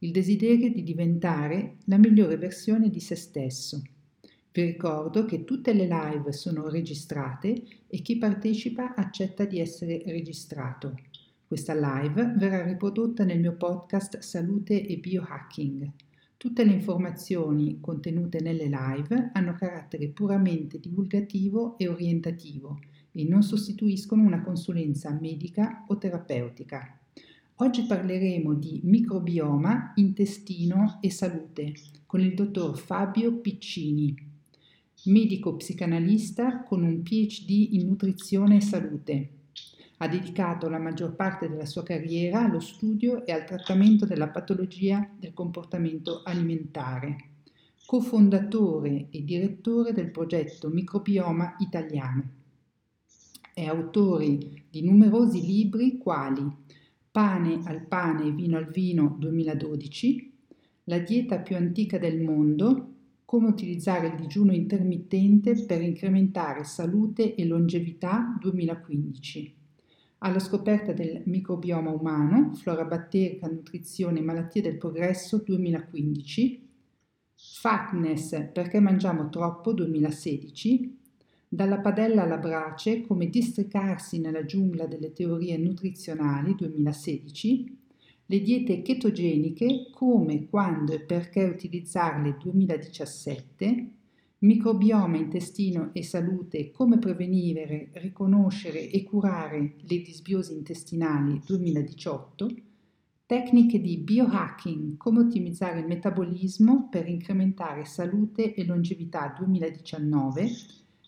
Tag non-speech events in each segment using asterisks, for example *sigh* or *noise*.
il desiderio di diventare la migliore versione di se stesso. Vi ricordo che tutte le live sono registrate e chi partecipa accetta di essere registrato. Questa live verrà riprodotta nel mio podcast Salute e Biohacking. Tutte le informazioni contenute nelle live hanno carattere puramente divulgativo e orientativo e non sostituiscono una consulenza medica o terapeutica. Oggi parleremo di microbioma, intestino e salute con il dottor Fabio Piccini, medico psicanalista con un PhD in nutrizione e salute. Ha dedicato la maggior parte della sua carriera allo studio e al trattamento della patologia del comportamento alimentare. Cofondatore e direttore del progetto Microbioma Italiano. È autore di numerosi libri quali Pane al pane e vino al vino 2012, La dieta più antica del mondo, come utilizzare il digiuno intermittente per incrementare salute e longevità 2015. Alla scoperta del microbioma umano, flora batterica, nutrizione e malattie del progresso 2015. Fatness perché mangiamo troppo 2016 dalla padella alla brace, come districarsi nella giungla delle teorie nutrizionali 2016, le diete chetogeniche, come, quando e perché utilizzarle 2017, microbioma, intestino e salute, come prevenire, riconoscere e curare le disbiosi intestinali 2018, tecniche di biohacking, come ottimizzare il metabolismo per incrementare salute e longevità 2019,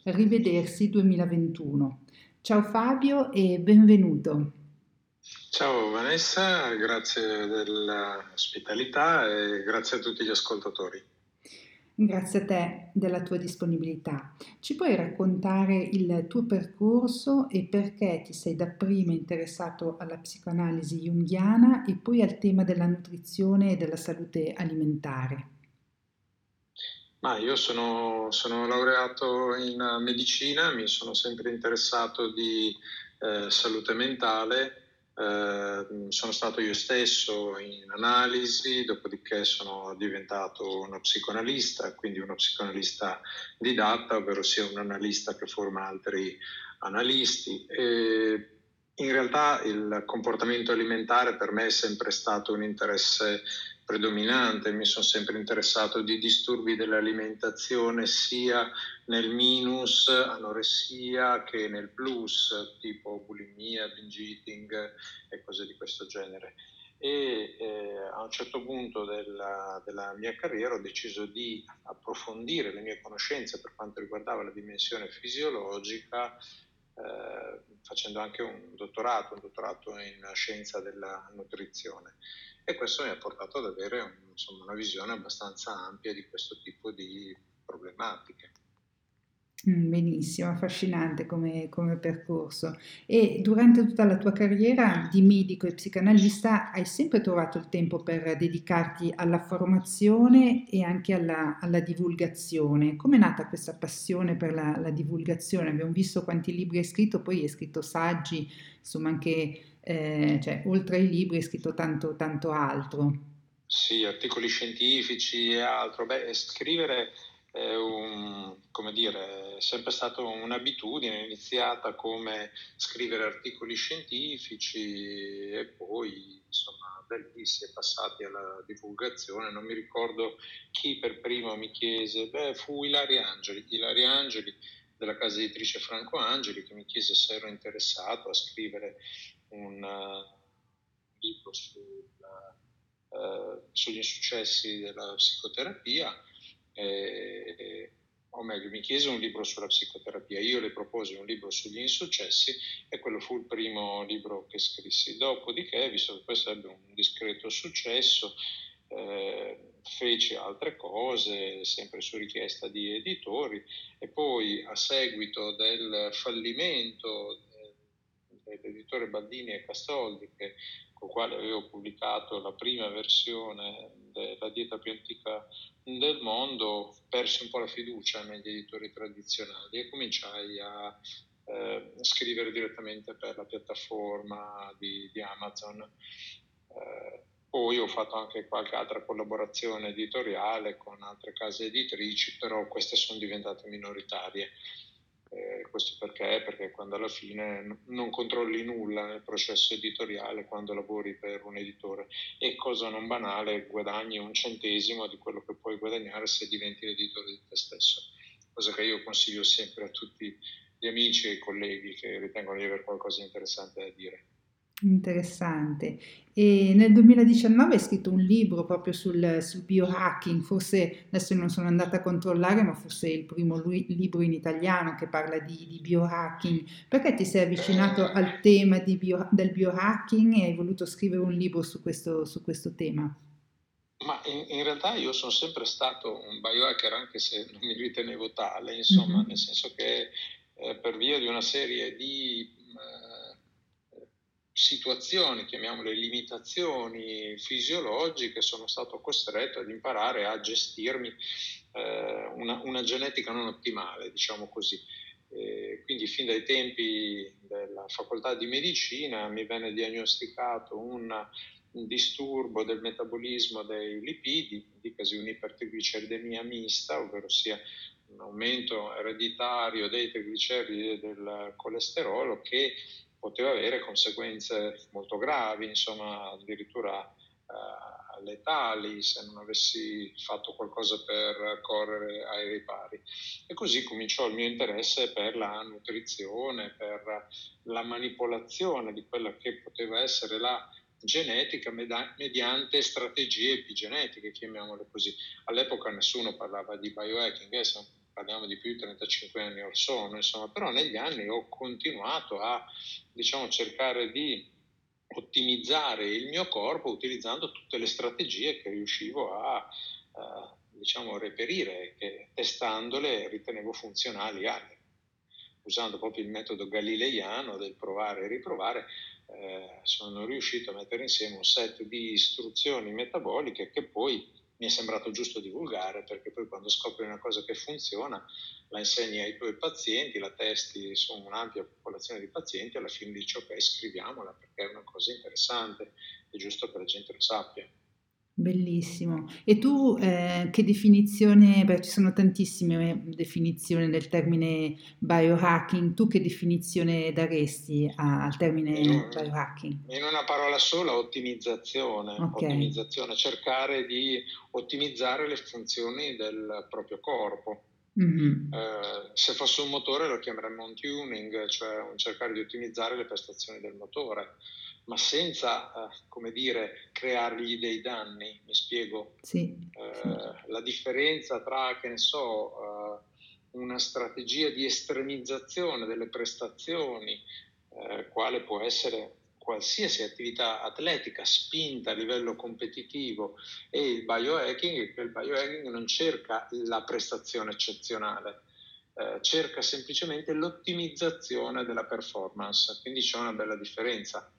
Rivedersi 2021. Ciao Fabio e benvenuto. Ciao Vanessa, grazie dell'ospitalità e grazie a tutti gli ascoltatori. Grazie a te della tua disponibilità. Ci puoi raccontare il tuo percorso e perché ti sei dapprima interessato alla psicoanalisi junghiana e poi al tema della nutrizione e della salute alimentare? Ma io sono, sono, laureato in medicina, mi sono sempre interessato di eh, salute mentale, eh, sono stato io stesso in analisi, dopodiché sono diventato uno psicoanalista, quindi uno psicoanalista didatta, ovvero sia un analista che forma altri analisti. E in realtà il comportamento alimentare per me è sempre stato un interesse predominante, mi sono sempre interessato di disturbi dell'alimentazione sia nel minus, anoressia, che nel plus, tipo bulimia, binge eating e cose di questo genere. E eh, a un certo punto della, della mia carriera ho deciso di approfondire le mie conoscenze per quanto riguardava la dimensione fisiologica eh, facendo anche un dottorato, un dottorato in scienza della nutrizione e questo mi ha portato ad avere un, insomma, una visione abbastanza ampia di questo tipo di problematiche. Mm, benissimo, affascinante come, come, percorso. E durante tutta la tua carriera di medico e psicanalista hai sempre trovato il tempo per dedicarti alla formazione e anche alla, alla divulgazione. Come è nata questa passione per la, la, divulgazione? Abbiamo visto quanti libri hai scritto, poi hai scritto saggi, insomma anche, eh, cioè, oltre ai libri hai scritto tanto, tanto altro. Sì, articoli scientifici e altro. Beh, scrivere è un, come dire, è sempre stata un'abitudine iniziata come scrivere articoli scientifici e poi insomma da lì si è passati alla divulgazione. Non mi ricordo chi per primo mi chiese, beh fu Ilaria Angeli, Ilaria Angeli della casa editrice Franco Angeli che mi chiese se ero interessato a scrivere un uh, libro sulla, uh, sugli insuccessi della psicoterapia eh, o meglio mi chiese un libro sulla psicoterapia, io le proposi un libro sugli insuccessi e quello fu il primo libro che scrissi. Dopodiché, visto che questo ebbe un discreto successo, eh, feci altre cose, sempre su richiesta di editori, e poi a seguito del fallimento dell'editore Baldini e Castoldi, che, con il quale avevo pubblicato la prima versione della dieta più antica del mondo, persi un po' la fiducia negli editori tradizionali e cominciai a eh, scrivere direttamente per la piattaforma di, di Amazon. Eh, poi ho fatto anche qualche altra collaborazione editoriale con altre case editrici, però queste sono diventate minoritarie. Eh, questo perché? Perché quando alla fine non controlli nulla nel processo editoriale quando lavori per un editore e cosa non banale, guadagni un centesimo di quello che puoi guadagnare se diventi l'editore di te stesso, cosa che io consiglio sempre a tutti gli amici e i colleghi che ritengono di avere qualcosa di interessante da dire. Interessante. E nel 2019 hai scritto un libro proprio sul, sul biohacking, forse adesso non sono andata a controllare, ma forse è il primo lui, libro in italiano che parla di, di, biohacking. Perché ti sei avvicinato al tema bio, del biohacking e hai voluto scrivere un libro su questo, su questo tema? Ma in, in, realtà io sono sempre stato un biohacker anche se non mi ritenevo tale, insomma, mm-hmm. nel senso che eh, per via di una serie di eh, situazioni, chiamiamole limitazioni fisiologiche, sono stato costretto ad imparare a gestirmi eh, una, una, genetica non ottimale, diciamo così. quindi fin dai tempi della facoltà di medicina mi venne diagnosticato un, un disturbo del metabolismo dei lipidi, dicasi un'ipertrigliceridemia mista, ovvero sia un aumento ereditario dei trigliceridi del colesterolo che poteva avere conseguenze molto gravi, insomma addirittura eh, letali se non avessi fatto qualcosa per correre ai ripari. E così cominciò il mio interesse per la nutrizione, per la manipolazione di quella che poteva essere la genetica mediante strategie epigenetiche, chiamiamole così. All'epoca nessuno parlava di biohacking, eh, parliamo di più di 35 anni or sono, insomma, però negli anni ho continuato a diciamo, cercare di ottimizzare il mio corpo utilizzando tutte le strategie che riuscivo a uh, diciamo, reperire, che testandole ritenevo funzionali anni. Usando proprio il metodo galileiano del provare e riprovare, eh, sono riuscito a mettere insieme un set di istruzioni metaboliche che poi mi è sembrato giusto divulgare perché poi quando scopri una cosa che funziona la insegni ai tuoi pazienti, la testi su un'ampia popolazione di pazienti, alla fine dici ok scriviamola perché è una cosa interessante, è giusto che la gente lo sappia. Bellissimo. E tu eh, che definizione, beh, ci sono tantissime definizioni del termine biohacking, tu che definizione daresti al termine in, biohacking? In una parola sola, ottimizzazione. Okay. ottimizzazione. Cercare di ottimizzare le funzioni del proprio corpo. Mm-hmm. Eh, se fosse un motore lo chiameremmo un tuning, cioè un cercare di ottimizzare le prestazioni del motore ma senza, eh, come dire, creargli dei danni, mi spiego? Sì, eh, La differenza tra, che ne so, eh, una strategia di estremizzazione delle prestazioni, quale può essere qualsiasi attività atletica spinta a livello competitivo e il biohacking, che il biohacking non cerca la prestazione eccezionale, eh, cerca semplicemente l'ottimizzazione della performance, quindi c'è una bella differenza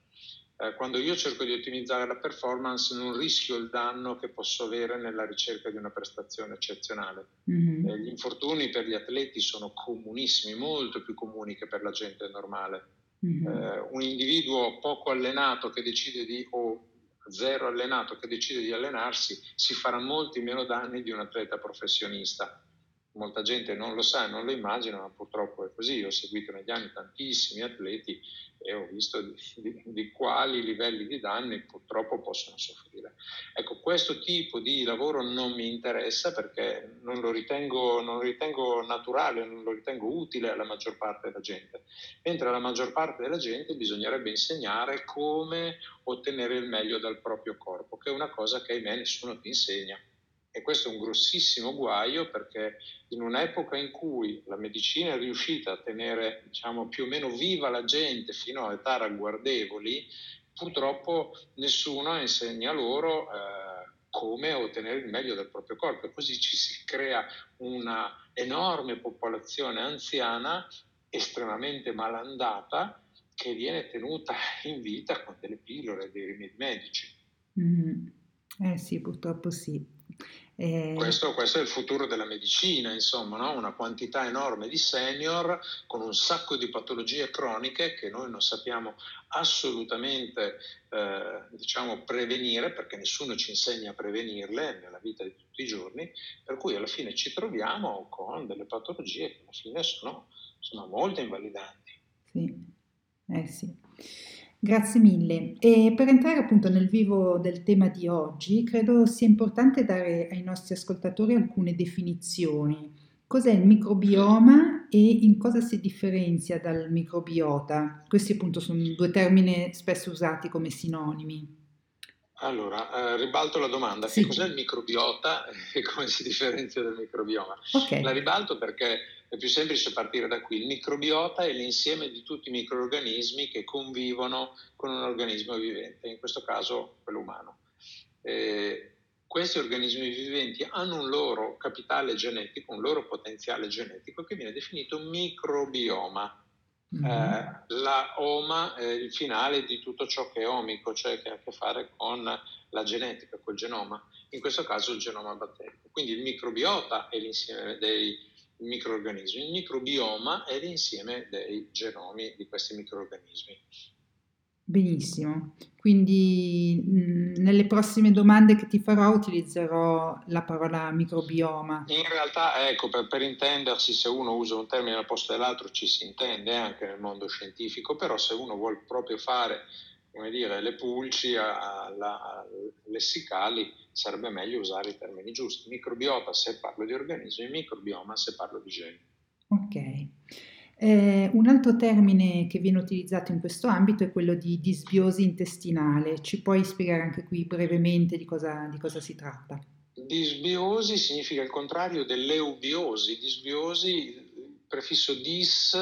eh, quando io cerco di ottimizzare la performance non rischio il danno che posso avere nella ricerca di una prestazione eccezionale. Mm-hmm. Eh, gli infortuni per gli atleti sono comunissimi, molto più comuni che per la gente normale. Mm-hmm. Eh, un individuo poco allenato che decide di, o zero allenato che decide di allenarsi si farà molti meno danni di un atleta professionista molta gente non lo sa, non lo immagina, ma purtroppo è così. ho seguito negli anni tantissimi atleti e ho visto di, di, di, quali livelli di danni purtroppo possono soffrire. Ecco, questo tipo di lavoro non mi interessa perché non lo ritengo, non lo ritengo naturale, non lo ritengo utile alla maggior parte della gente, mentre alla maggior parte della gente bisognerebbe insegnare come ottenere il meglio dal proprio corpo, che è una cosa che ahimè nessuno ti insegna. E questo è un grossissimo guaio perché in un'epoca in cui la medicina è riuscita a tenere diciamo, più o meno viva la gente fino a età ragguardevoli, purtroppo nessuno insegna loro eh, come ottenere il meglio del proprio corpo e così ci si crea una enorme popolazione anziana estremamente malandata che viene tenuta in vita con delle pillole, dei rimedi medici. Mm-hmm. Eh sì, purtroppo sì. Eh... Questo, questo, è il futuro della medicina, insomma, no? una quantità enorme di senior con un sacco di patologie croniche che noi non sappiamo assolutamente eh, diciamo, prevenire perché nessuno ci insegna a prevenirle nella vita di tutti i giorni, per cui alla fine ci troviamo con delle patologie che alla fine sono, sono molto invalidanti. Sì, eh sì. Grazie mille. E per entrare appunto nel vivo del tema di oggi, credo sia importante dare ai nostri ascoltatori alcune definizioni. Cos'è il microbioma e in cosa si differenzia dal microbiota? Questi appunto sono due termini spesso usati come sinonimi. Allora, eh, ribalto la domanda, sì. che cos'è il microbiota *laughs* e come si differenzia dal microbioma? Okay. La ribalto perché è più semplice partire da qui. Il microbiota è l'insieme di tutti i microorganismi che convivono con un organismo vivente, in questo caso quello umano. Eh, questi organismi viventi hanno un loro capitale genetico, un loro potenziale genetico che viene definito microbioma. Mm-hmm. Eh, la oma è il finale di tutto ciò che è omico, cioè che ha a che fare con la genetica, col genoma, in questo caso il genoma batterico. Quindi il microbiota è l'insieme dei microorganismi, il microbioma è l'insieme dei genomi di questi microorganismi. Benissimo, quindi mh, nelle prossime domande che ti farò utilizzerò la parola microbioma. In realtà, ecco, per, per, intendersi, se uno usa un termine al posto dell'altro ci si intende anche nel mondo scientifico, però se uno vuole proprio fare, come dire, le pulci alla, lessicali, sarebbe meglio usare i termini giusti. Microbiota se parlo di organismi, microbioma se parlo di geni. Ok. Eh, un altro termine che viene utilizzato in questo ambito è quello di disbiosi intestinale. Ci puoi spiegare anche qui brevemente di cosa, di cosa si tratta? Disbiosi significa il contrario dell'eubiosi. Disbiosi, il prefisso dis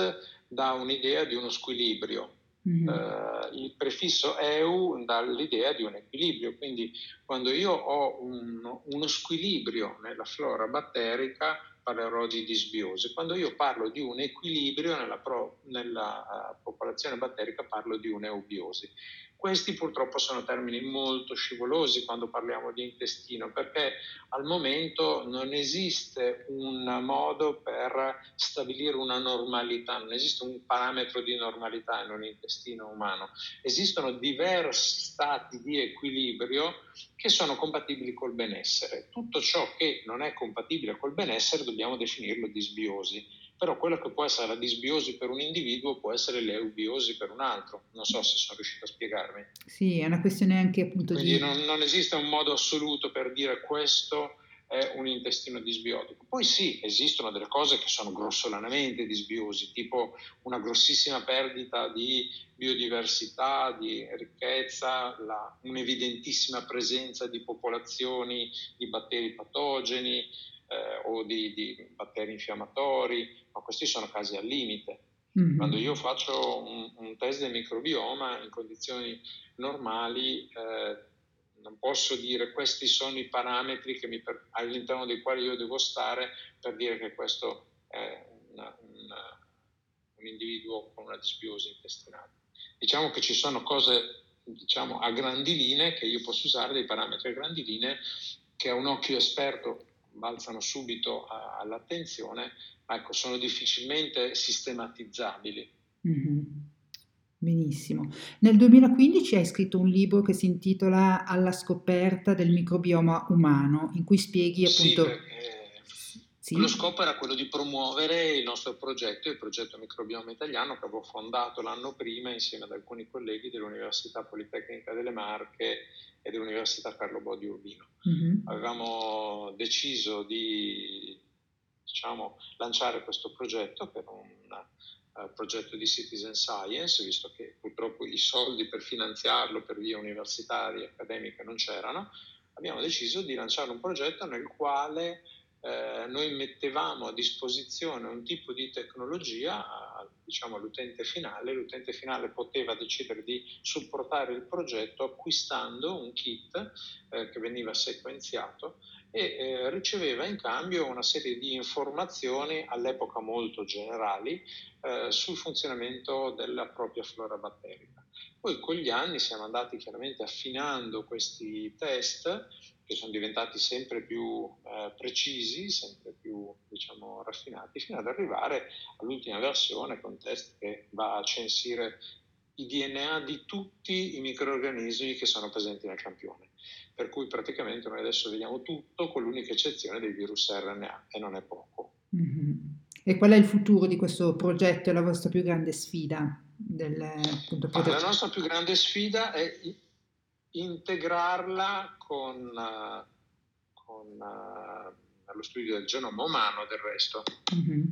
dà un'idea di uno squilibrio. Mm-hmm. Uh, il prefisso eu dà l'idea di un equilibrio, quindi quando io ho un, uno squilibrio nella flora batterica parlerò di disbiosi. Quando io parlo di un equilibrio nella, pro, nella uh, popolazione batterica parlo di un'eubiosi. Questi purtroppo sono termini molto scivolosi quando parliamo di intestino perché al momento non esiste un modo per stabilire una normalità, non esiste un parametro di normalità in un intestino umano. Esistono diversi stati di equilibrio che sono compatibili col benessere. Tutto ciò che non è compatibile col benessere dobbiamo definirlo disbiosi però quello che può essere la disbiosi per un individuo può essere l'eubiosi per un altro. Non so se sono riuscito a spiegarmi. Sì, è una questione anche appunto Quindi di... non, non esiste un modo assoluto per dire questo è un intestino disbiotico. Poi sì, esistono delle cose che sono grossolanamente disbiosi, tipo una grossissima perdita di biodiversità, di ricchezza, la, un'evidentissima presenza di popolazioni di batteri patogeni, eh, o di, di, batteri infiammatori, ma questi sono casi al limite. Mm-hmm. Quando io faccio un, un, test del microbioma in condizioni normali, eh, non posso dire questi sono i parametri per, all'interno dei quali io devo stare per dire che questo è una, una, un individuo con una disbiosi intestinale. Diciamo che ci sono cose diciamo, a grandi linee che io posso usare, dei parametri a grandi linee che a un occhio esperto balzano subito a, all'attenzione, ma ecco, sono difficilmente sistematizzabili. Mm-hmm. Benissimo. Nel 2015 hai scritto un libro che si intitola Alla scoperta del microbioma umano, in cui spieghi appunto... Sì, sì. Lo scopo era quello di promuovere il nostro progetto, il progetto Microbioma Italiano, che avevo fondato l'anno prima insieme ad alcuni colleghi dell'Università Politecnica delle Marche e dell'Università Carlo Bodi Urbino. Mm-hmm. Avevamo deciso di diciamo, lanciare questo progetto per un uh, progetto di citizen science, visto che purtroppo i soldi per finanziarlo per via universitaria e accademica non c'erano, abbiamo deciso di lanciare un progetto nel quale eh, noi mettevamo a disposizione un tipo di tecnologia diciamo, all'utente finale, l'utente finale poteva decidere di supportare il progetto acquistando un kit eh, che veniva sequenziato e eh, riceveva in cambio una serie di informazioni all'epoca molto generali eh, sul funzionamento della propria flora batterica. Poi con gli anni siamo andati chiaramente affinando questi test che sono diventati sempre più eh, precisi, sempre più diciamo, raffinati, fino ad arrivare all'ultima versione con test che va a censire i DNA di tutti i microorganismi che sono presenti nel campione. Per cui praticamente noi adesso vediamo tutto con l'unica eccezione dei virus RNA e non è poco. Mm-hmm. E qual è il futuro di questo progetto e la vostra più grande sfida? Del, appunto, progetto? La nostra più grande sfida è integrarla con, con uh, lo studio del genoma umano del resto. Mm-hmm.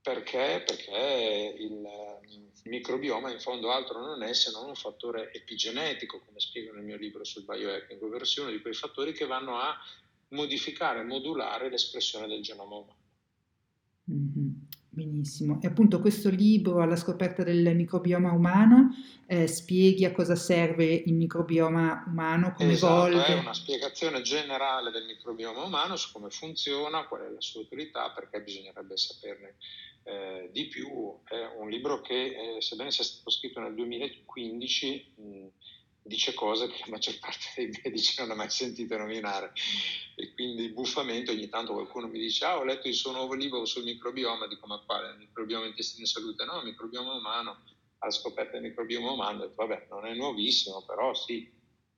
Perché? Perché il, il microbioma in fondo altro non è se non un fattore epigenetico, come spiego nel mio libro sul biohacking, ovvero uno di quei fattori che vanno a modificare, modulare l'espressione del genoma umano. Mm-hmm. Benissimo. E appunto questo libro alla scoperta del microbioma umano eh, spieghi a cosa serve il microbioma umano, come esatto, evolve. È una spiegazione generale del microbioma umano su come funziona, qual è la sua utilità, perché bisognerebbe saperne eh, di più. È un libro che, eh, sebbene sia stato scritto nel 2015, mh, dice cose che la maggior *laughs* parte dei medici non ha mai sentito nominare e quindi buffamente ogni tanto qualcuno mi dice ah ho letto il suo nuovo libro sul microbioma, dico ma quale? Il microbioma intestino e salute? No, il microbioma umano, alla scoperta del microbioma umano, detto vabbè non è nuovissimo però sì,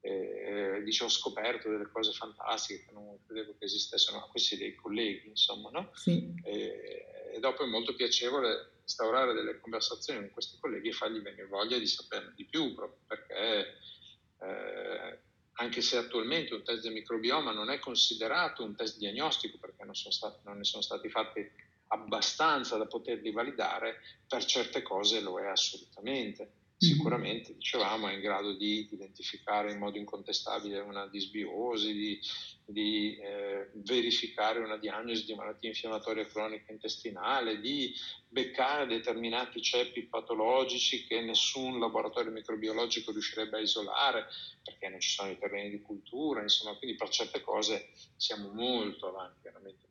eh, dice ho scoperto delle cose fantastiche che non credevo che esistessero, ma questi dei colleghi insomma no? Sì. E, e dopo è molto piacevole instaurare delle conversazioni con questi colleghi e fargli venire voglia di saperne di più proprio perché eh, anche se attualmente un test del microbioma non è considerato un test diagnostico perché non, stati, non ne sono stati fatti abbastanza da poterli validare, per certe cose lo è assolutamente. Sicuramente, dicevamo, è in grado di identificare in modo incontestabile una disbiosi, di, di eh, verificare una diagnosi di malattia infiammatoria cronica intestinale, di beccare determinati ceppi patologici che nessun laboratorio microbiologico riuscirebbe a isolare perché non ci sono i terreni di cultura, insomma, quindi per certe cose siamo molto avanti, veramente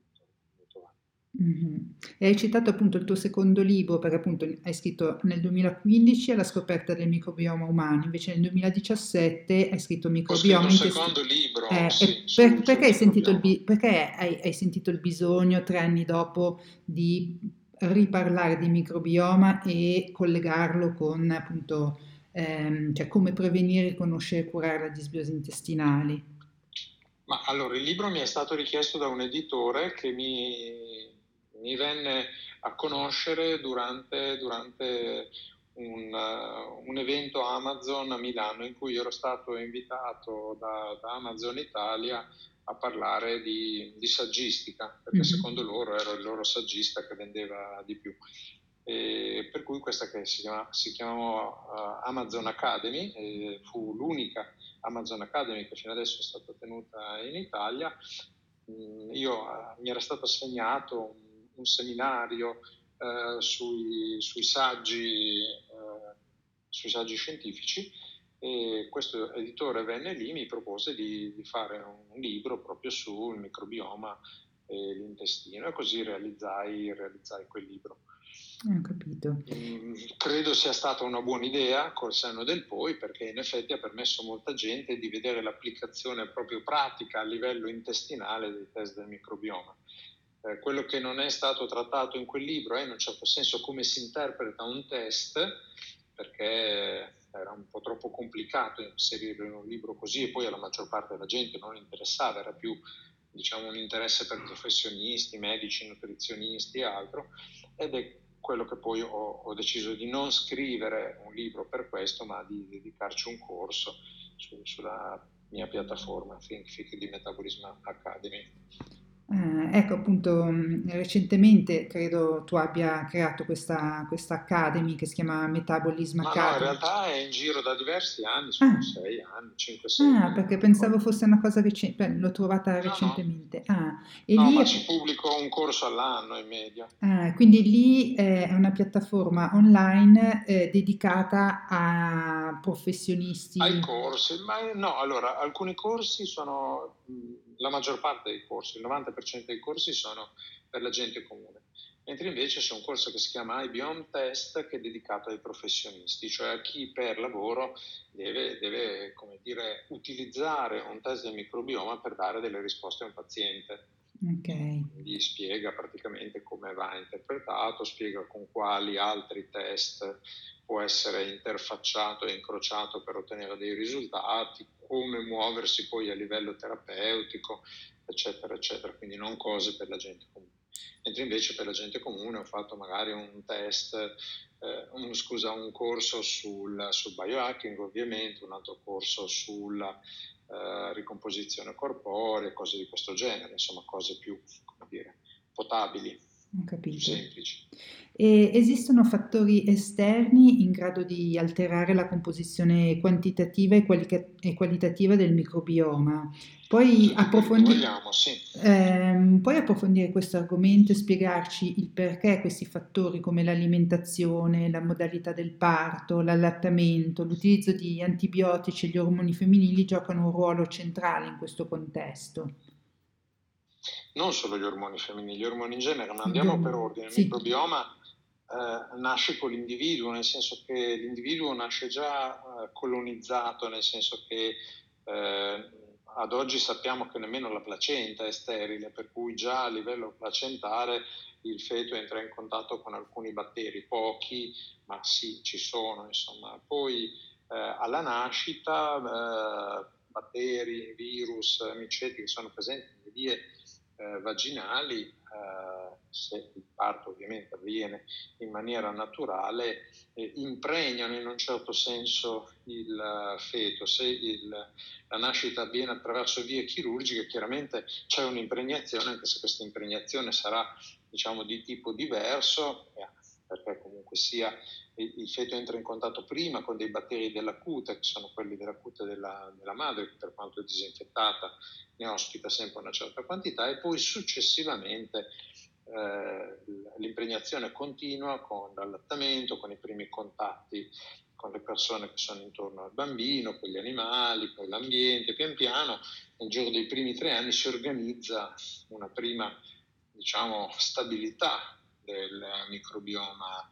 Mm-hmm. E hai citato appunto il tuo secondo libro, perché appunto hai scritto nel 2015 alla scoperta del microbioma umano, invece nel 2017 hai scritto microbioma intestino. Il secondo libro. Eh, sì, per, perché, hai sentito, il, perché hai, hai sentito il bisogno tre anni dopo di riparlare di microbioma e collegarlo con appunto ehm, cioè come prevenire, conoscere e curare la disbiosi intestinali? Ma allora il libro mi è stato richiesto da un editore che mi mi venne a conoscere durante, durante un, uh, un, evento Amazon a Milano in cui ero stato invitato da, da Amazon Italia a parlare di, di saggistica, perché mm-hmm. secondo loro ero il loro saggista che vendeva di più. E per cui questa che si, chiama, si chiamò uh, Amazon Academy, fu l'unica Amazon Academy che fino adesso è stata tenuta in Italia. Mm, io, uh, mi era stato assegnato un un seminario eh, sui, sui, saggi, eh, sui, saggi, scientifici e questo editore venne lì mi propose di, di fare un libro proprio sul microbioma e l'intestino e così realizzai, realizzai quel libro. Ho capito. Mm, credo sia stata una buona idea col senno del poi perché in effetti ha permesso a molta gente di vedere l'applicazione proprio pratica a livello intestinale dei test del microbioma eh, quello che non è stato trattato in quel libro è in un certo senso come si interpreta un test, perché era un po' troppo complicato inserirlo in un libro così e poi alla maggior parte della gente non interessava, era più diciamo, un interesse per professionisti, medici, nutrizionisti e altro, ed è quello che poi ho, ho, deciso di non scrivere un libro per questo, ma di dedicarci un corso su, sulla mia piattaforma Think Fic di Metabolism Academy. Eh, ecco appunto, mh, recentemente credo tu abbia creato questa, questa Academy che si chiama Metabolism Ma no, in Academy. realtà è in giro da diversi anni, sono Ah, sei anni, 5-6 ah, anni, perché pensavo fosse una cosa recente, l'ho trovata No, no, recentemente. Ah, e no, lì ma ci pubblico un corso all'anno in media. ah, quindi lì è una piattaforma online eh, dedicata a Ai professionisti. corsi, ma no, allora, alcuni corsi sono, mh, la maggior parte dei corsi, il 90% dei corsi sono per la gente comune, mentre invece c'è un corso che si chiama IBM Test che è dedicato ai professionisti, cioè a chi per lavoro deve, deve, come dire, utilizzare un test del microbioma per dare delle risposte a un paziente. Ok, Quindi spiega praticamente come va interpretato, spiega con quali altri test può essere interfacciato e incrociato per ottenere dei risultati, come muoversi poi a livello terapeutico, eccetera, eccetera. Quindi non cose per la gente comune. Mentre invece per la gente comune ho fatto magari un test, eh, un, scusa, un corso sul, sul biohacking ovviamente, un altro corso sulla eh, ricomposizione corporea, cose di questo genere, insomma cose più, come dire, potabili, semplici. E esistono fattori esterni in grado di alterare la composizione quantitativa e, qualica- e qualitativa del microbioma. Puoi quelli che approfondi- vogliamo, sì. ehm, puoi approfondire questo argomento e spiegarci il perché questi fattori come l'alimentazione, la modalità del parto, l'allattamento, l'utilizzo di antibiotici e gli ormoni femminili giocano un ruolo centrale in questo contesto? Non solo gli ormoni femminili, gli ormoni in genere, ma andiamo per ordine. Il sì, microbioma eh, nasce con l'individuo, nel senso che l'individuo nasce già eh, colonizzato, nel senso che eh, ad oggi sappiamo che nemmeno la placenta è sterile, per cui già a livello placentare il feto entra in contatto con alcuni batteri, pochi, ma sì, ci sono, insomma. Poi eh, alla nascita eh, batteri, virus, miceti che sono presenti nelle vie eh, vaginali, eh, se il parto ovviamente avviene in maniera naturale, eh, impregnano in un certo senso il uh, feto. Se il, la nascita avviene attraverso vie chirurgiche, chiaramente c'è un'impregnazione, anche se questa impregnazione sarà diciamo di tipo diverso, eh, perché comunque sia il feto entra in contatto prima con dei batteri della cute, che sono quelli della cute della, della madre, che per quanto è disinfettata ne ospita sempre una certa quantità, e poi successivamente eh, l'impregnazione continua con l'allattamento, con i primi contatti con le persone che sono intorno al bambino, con gli animali, con l'ambiente, pian piano nel giro dei primi tre anni si organizza una prima diciamo, stabilità del microbioma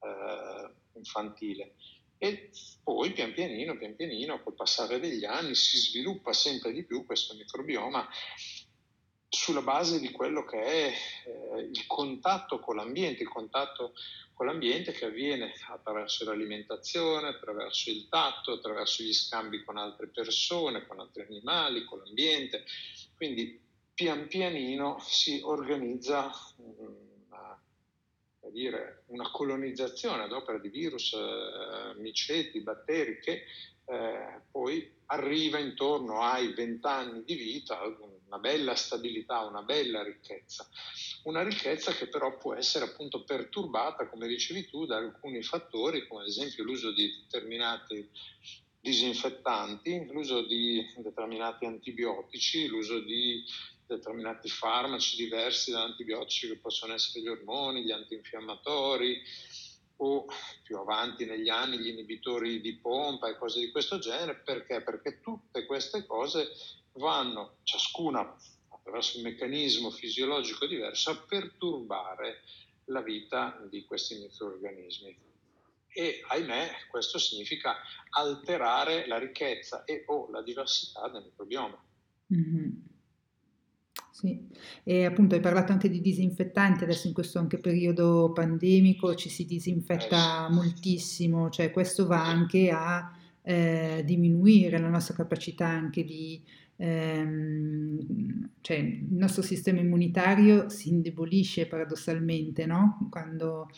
eh, infantile. E poi pian pianino, pian pianino, col passare degli anni, si sviluppa sempre di più questo microbioma sulla base di quello che è eh, il contatto con l'ambiente, il contatto con l'ambiente che avviene attraverso l'alimentazione, attraverso il tatto, attraverso gli scambi con altre persone, con altri animali, con l'ambiente. Quindi pian pianino si organizza una, dire, una colonizzazione ad opera di virus, eh, miceti, batteri che eh, poi arriva intorno ai 20 anni di vita, una bella stabilità, una bella ricchezza. Una ricchezza che però può essere appunto perturbata, come dicevi tu, da alcuni fattori, come ad esempio l'uso di determinati disinfettanti, l'uso di determinati antibiotici, l'uso di determinati farmaci diversi da antibiotici che possono essere gli ormoni, gli antinfiammatori o più avanti negli anni gli inibitori di pompa e cose di questo genere. Perché? Perché tutte queste cose vanno, ciascuna attraverso un meccanismo fisiologico diverso, a perturbare la vita di questi microorganismi. E ahimè, questo significa alterare la ricchezza e o la diversità del microbioma. Mm-hmm. Sì, e appunto hai parlato anche di disinfettanti, adesso in questo anche periodo pandemico ci si disinfetta Eh, moltissimo, cioè questo va anche a eh, diminuire la nostra capacità anche di, ehm, cioè il nostro sistema immunitario si indebolisce paradossalmente, no? Quando,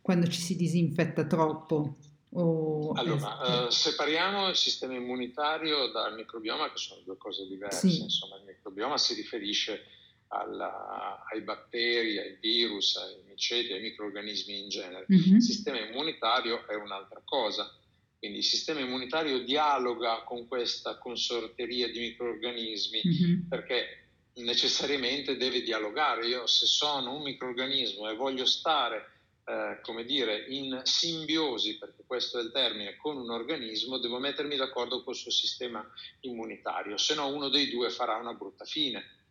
quando ci si disinfetta troppo. O, allora, eh, separiamo il sistema immunitario dal microbioma, che sono due cose diverse. sì. Insomma, il microbioma si riferisce alla, ai batteri, ai virus, ai miceti, ai microorganismi in genere. Mm-hmm. Il sistema immunitario è un'altra cosa. Quindi il sistema immunitario dialoga con questa consorteria di microorganismi mm-hmm. perché necessariamente deve dialogare. Io se sono un microorganismo e voglio stare, eh, come dire, in simbiosi, perché questo è il termine, con un organismo, devo mettermi d'accordo col suo sistema immunitario, se no uno dei due farà una brutta fine.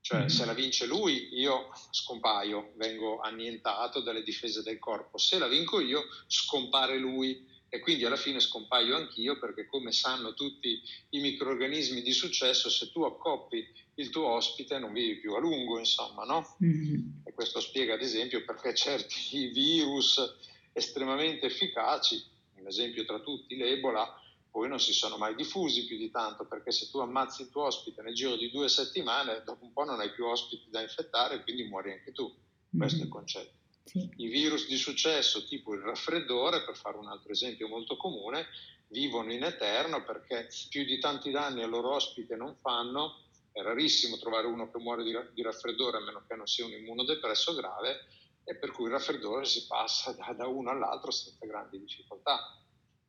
Cioè, mm-hmm. se la vince lui, io scompaio, vengo annientato dalle difese del corpo. Se la vinco io, scompare lui e quindi alla fine scompaio anch'io perché come sanno tutti i microorganismi di successo, se tu accoppi il tuo ospite non vivi più a lungo, insomma, no? Mm-hmm. E questo spiega ad esempio perché certi *laughs* virus estremamente efficaci, un esempio tra tutti l'Ebola, poi non si sono mai diffusi più di tanto, perché se tu ammazzi il tuo ospite nel giro di due settimane, dopo un po' non hai più ospiti da infettare, e quindi muori anche tu. Questo mm-hmm. è il concetto. Sì. I virus di successo, tipo il raffreddore, per fare un altro esempio molto comune, vivono in eterno perché più di tanti danni al loro ospite non fanno. È rarissimo trovare uno che muore di, raffreddore a meno che non sia un immunodepresso grave e per cui il raffreddore si passa da, da uno all'altro senza grandi difficoltà.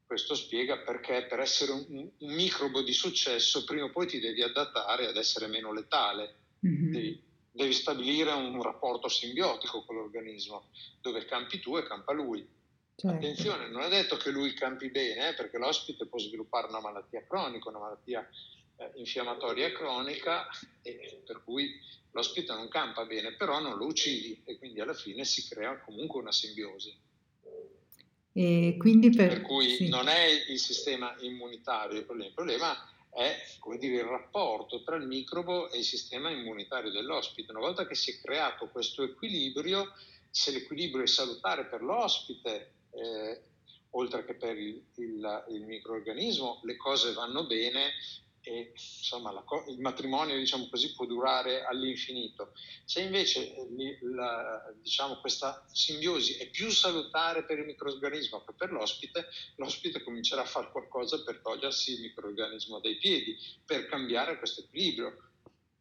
Questo spiega perché per essere un, un, microbo di successo prima o poi ti devi adattare ad essere meno letale. Mm-hmm. Devi, devi, stabilire un rapporto simbiotico con l'organismo, dove campi tu e campa lui. Certo. Attenzione, non è detto che lui campi bene, eh, perché l'ospite può sviluppare una malattia cronica, una malattia eh, infiammatoria cronica, e, per cui l'ospite non campa bene, però non lo uccidi e quindi alla fine si crea comunque una simbiosi. E quindi per, per cui sì. non è il sistema immunitario il problema, il problema è dire, il rapporto tra il microbo e il sistema immunitario dell'ospite. Una volta che si è creato questo equilibrio, se l'equilibrio è salutare per l'ospite, eh, oltre che per il, il, il microorganismo, le cose vanno bene e insomma la, il matrimonio diciamo così può durare all'infinito. Se invece eh, la, diciamo, questa simbiosi è più salutare per il microorganismo che per l'ospite, l'ospite comincerà a fare qualcosa per togliersi il microorganismo dai piedi, per cambiare questo equilibrio.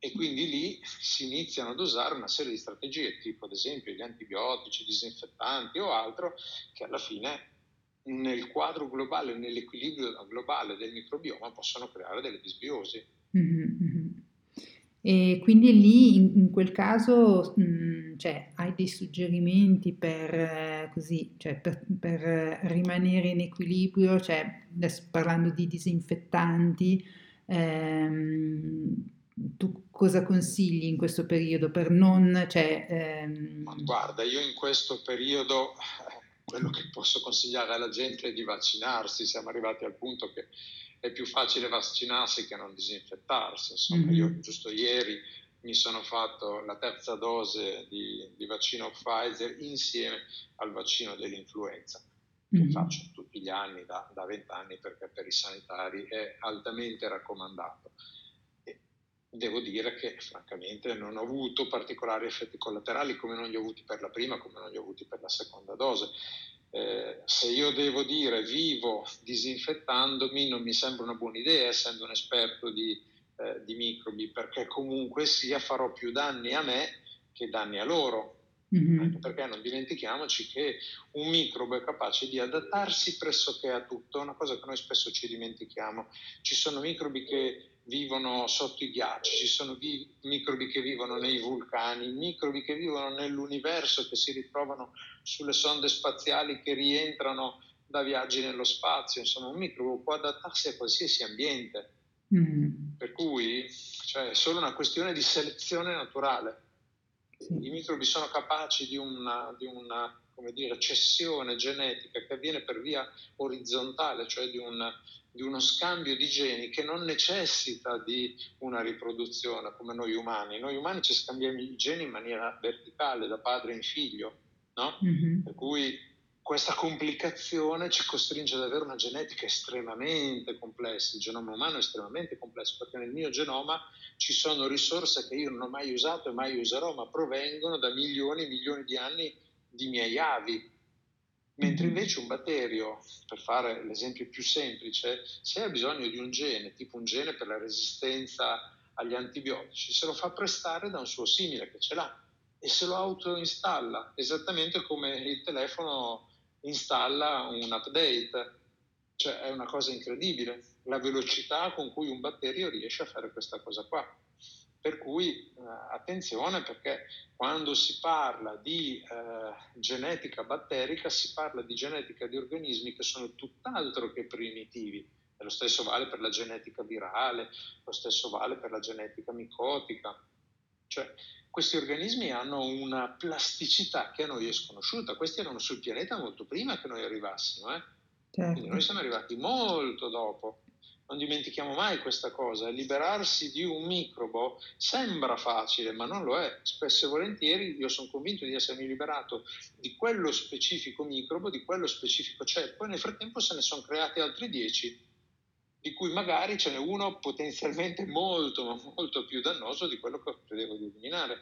E quindi lì si iniziano ad usare una serie di strategie, tipo ad esempio gli antibiotici, disinfettanti o altro, che alla fine nel quadro globale, nell'equilibrio globale del microbioma possono creare delle disbiosi. Mm-hmm. E quindi lì in, in quel caso mh, mm, cioè, hai dei suggerimenti per, eh, così, cioè, per, per, rimanere in equilibrio, cioè, adesso parlando di disinfettanti, ehm, tu cosa consigli in questo periodo per non... Cioè, ehm... Guarda, io in questo periodo quello che posso consigliare alla gente è di vaccinarsi, siamo arrivati al punto che è più facile vaccinarsi che non disinfettarsi. Insomma, mm-hmm. io giusto ieri mi sono fatto la terza dose di, di vaccino Pfizer insieme al vaccino dell'influenza, che mm-hmm. faccio tutti gli anni da, da 20 anni perché per i sanitari è altamente raccomandato devo dire che francamente non ho avuto particolari effetti collaterali come non li ho avuti per la prima, come non li ho avuti per la seconda dose. Eh, se io devo dire vivo disinfettandomi non mi sembra una buona idea essendo un esperto di, eh, di microbi perché comunque sia farò più danni a me che danni a loro. Mm-hmm. Anche perché non dimentichiamoci che un microbo è capace di adattarsi pressoché a tutto, una cosa che noi spesso ci dimentichiamo. Ci sono microbi che vivono sotto i ghiacci, ci sono vi- microbi che vivono nei vulcani, microbi che vivono nell'universo, che si ritrovano sulle sonde spaziali che rientrano da viaggi nello spazio, insomma un microbo può adattarsi a qualsiasi ambiente, mm. per cui cioè, è solo una questione di selezione naturale. I microbi sono capaci di una, di una dire, cessione genetica che avviene per via orizzontale, cioè di un di uno scambio di geni che non necessita di una riproduzione come noi umani. Noi umani ci scambiamo i geni in maniera verticale, da padre in figlio, no? Mm-hmm. Per cui questa complicazione ci costringe ad avere una genetica estremamente complessa, il genoma umano è estremamente complesso perché nel mio genoma ci sono risorse che io non ho mai usato e mai userò, ma provengono da milioni e milioni di anni di miei avi, Mentre mm-hmm. invece un batterio, per fare l'esempio più semplice, se ha bisogno di un gene, tipo un gene per la resistenza agli antibiotici se lo fa prestare da un suo simile che ce l'ha e se lo autoinstalla, esattamente come il telefono installa un update. Cioè è una cosa incredibile la velocità con cui un batterio riesce a fare questa cosa qua. Per cui eh, attenzione perché quando si parla di eh, genetica batterica si parla di genetica di organismi che sono tutt'altro che primitivi. E lo stesso vale per la genetica virale, lo stesso vale per la genetica micotica. Cioè, questi organismi hanno una plasticità che a noi è sconosciuta. Questi erano sul pianeta molto prima che noi arrivassimo. Eh? Certo. Quindi noi siamo arrivati molto dopo non dimentichiamo mai questa cosa, liberarsi di un microbo sembra facile, ma non lo è. Spesso e volentieri io sono convinto di essermi liberato di quello specifico microbo, di quello specifico ceppo e nel frattempo se ne sono creati altri dieci, di cui magari ce n'è uno potenzialmente molto, molto più dannoso di quello che credevo di eliminare.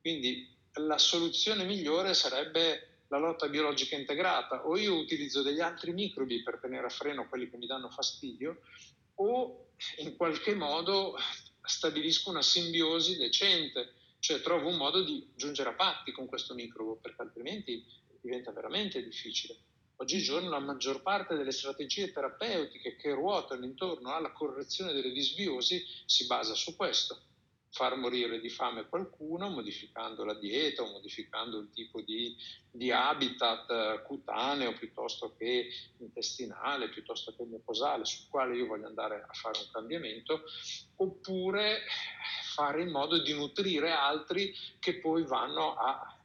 Quindi la soluzione migliore sarebbe la lotta biologica integrata, o io utilizzo degli altri microbi per tenere a freno quelli che mi danno fastidio, o in qualche modo stabilisco una simbiosi decente, cioè trovo un modo di giungere a patti con questo microbo, perché altrimenti diventa veramente difficile. Oggigiorno la maggior parte delle strategie terapeutiche che ruotano intorno alla correzione delle disbiosi si basa su questo far morire di fame qualcuno modificando la dieta o modificando il tipo di, di habitat eh, cutaneo piuttosto che intestinale, piuttosto che mucosale, sul quale io voglio andare a fare un cambiamento, oppure fare in modo di nutrire altri che poi vanno a,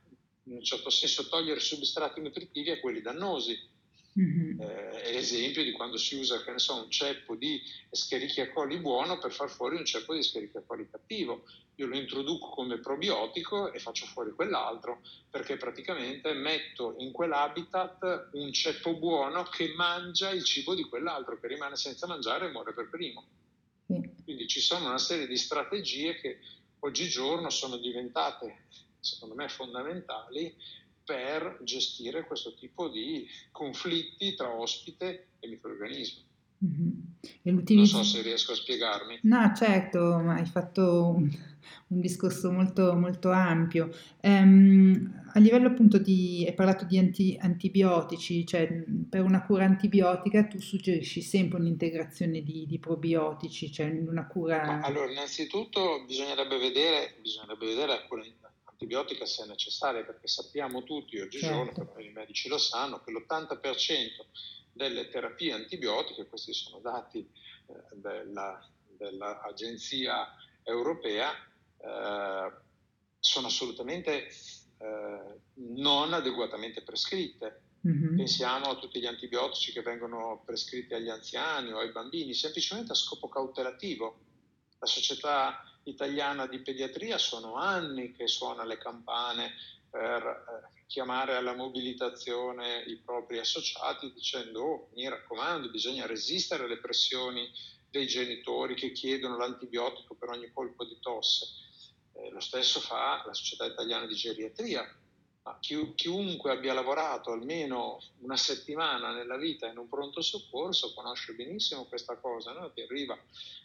in un certo senso, togliere substrati nutritivi a quelli dannosi Mm-hmm. Eh, è l'esempio di quando si usa, che ne so, un ceppo di Escherichia coli buono per far fuori un ceppo di Escherichia coli cattivo. Io lo introduco come probiotico e faccio fuori quell'altro perché praticamente metto in quell'habitat un ceppo buono che mangia il cibo di quell'altro, che rimane senza mangiare e muore per primo. Mm. Quindi ci sono una serie di strategie che oggigiorno sono diventate, secondo me, fondamentali per gestire questo tipo di conflitti tra ospite e microorganismo. Mm-hmm. Non so se riesco a spiegarmi. No, certo, ma hai fatto un, un discorso molto, molto ampio. Um, a livello appunto di, hai parlato di anti, antibiotici, cioè per una cura antibiotica tu suggerisci sempre un'integrazione di, di probiotici, cioè una cura... Ma allora, innanzitutto bisognerebbe vedere, bisognerebbe vedere la cura antibiotica se necessaria, perché sappiamo tutti oggigiorno, certo. i medici lo sanno, che l'80% delle terapie antibiotiche, questi sono dati eh, della, dell'Agenzia europea, eh, sono assolutamente eh, non adeguatamente prescritte. Mm-hmm. Pensiamo a tutti gli antibiotici che vengono prescritti agli anziani o ai bambini, semplicemente a scopo cautelativo. La società italiana di pediatria sono anni che suona le campane per eh, chiamare alla mobilitazione i propri associati dicendo oh, mi raccomando bisogna resistere alle pressioni dei genitori che chiedono l'antibiotico per ogni colpo di tosse. Eh, lo stesso fa la Società Italiana di Geriatria, chi, chiunque abbia lavorato almeno una settimana nella vita in un pronto soccorso conosce benissimo questa cosa, no? ti arriva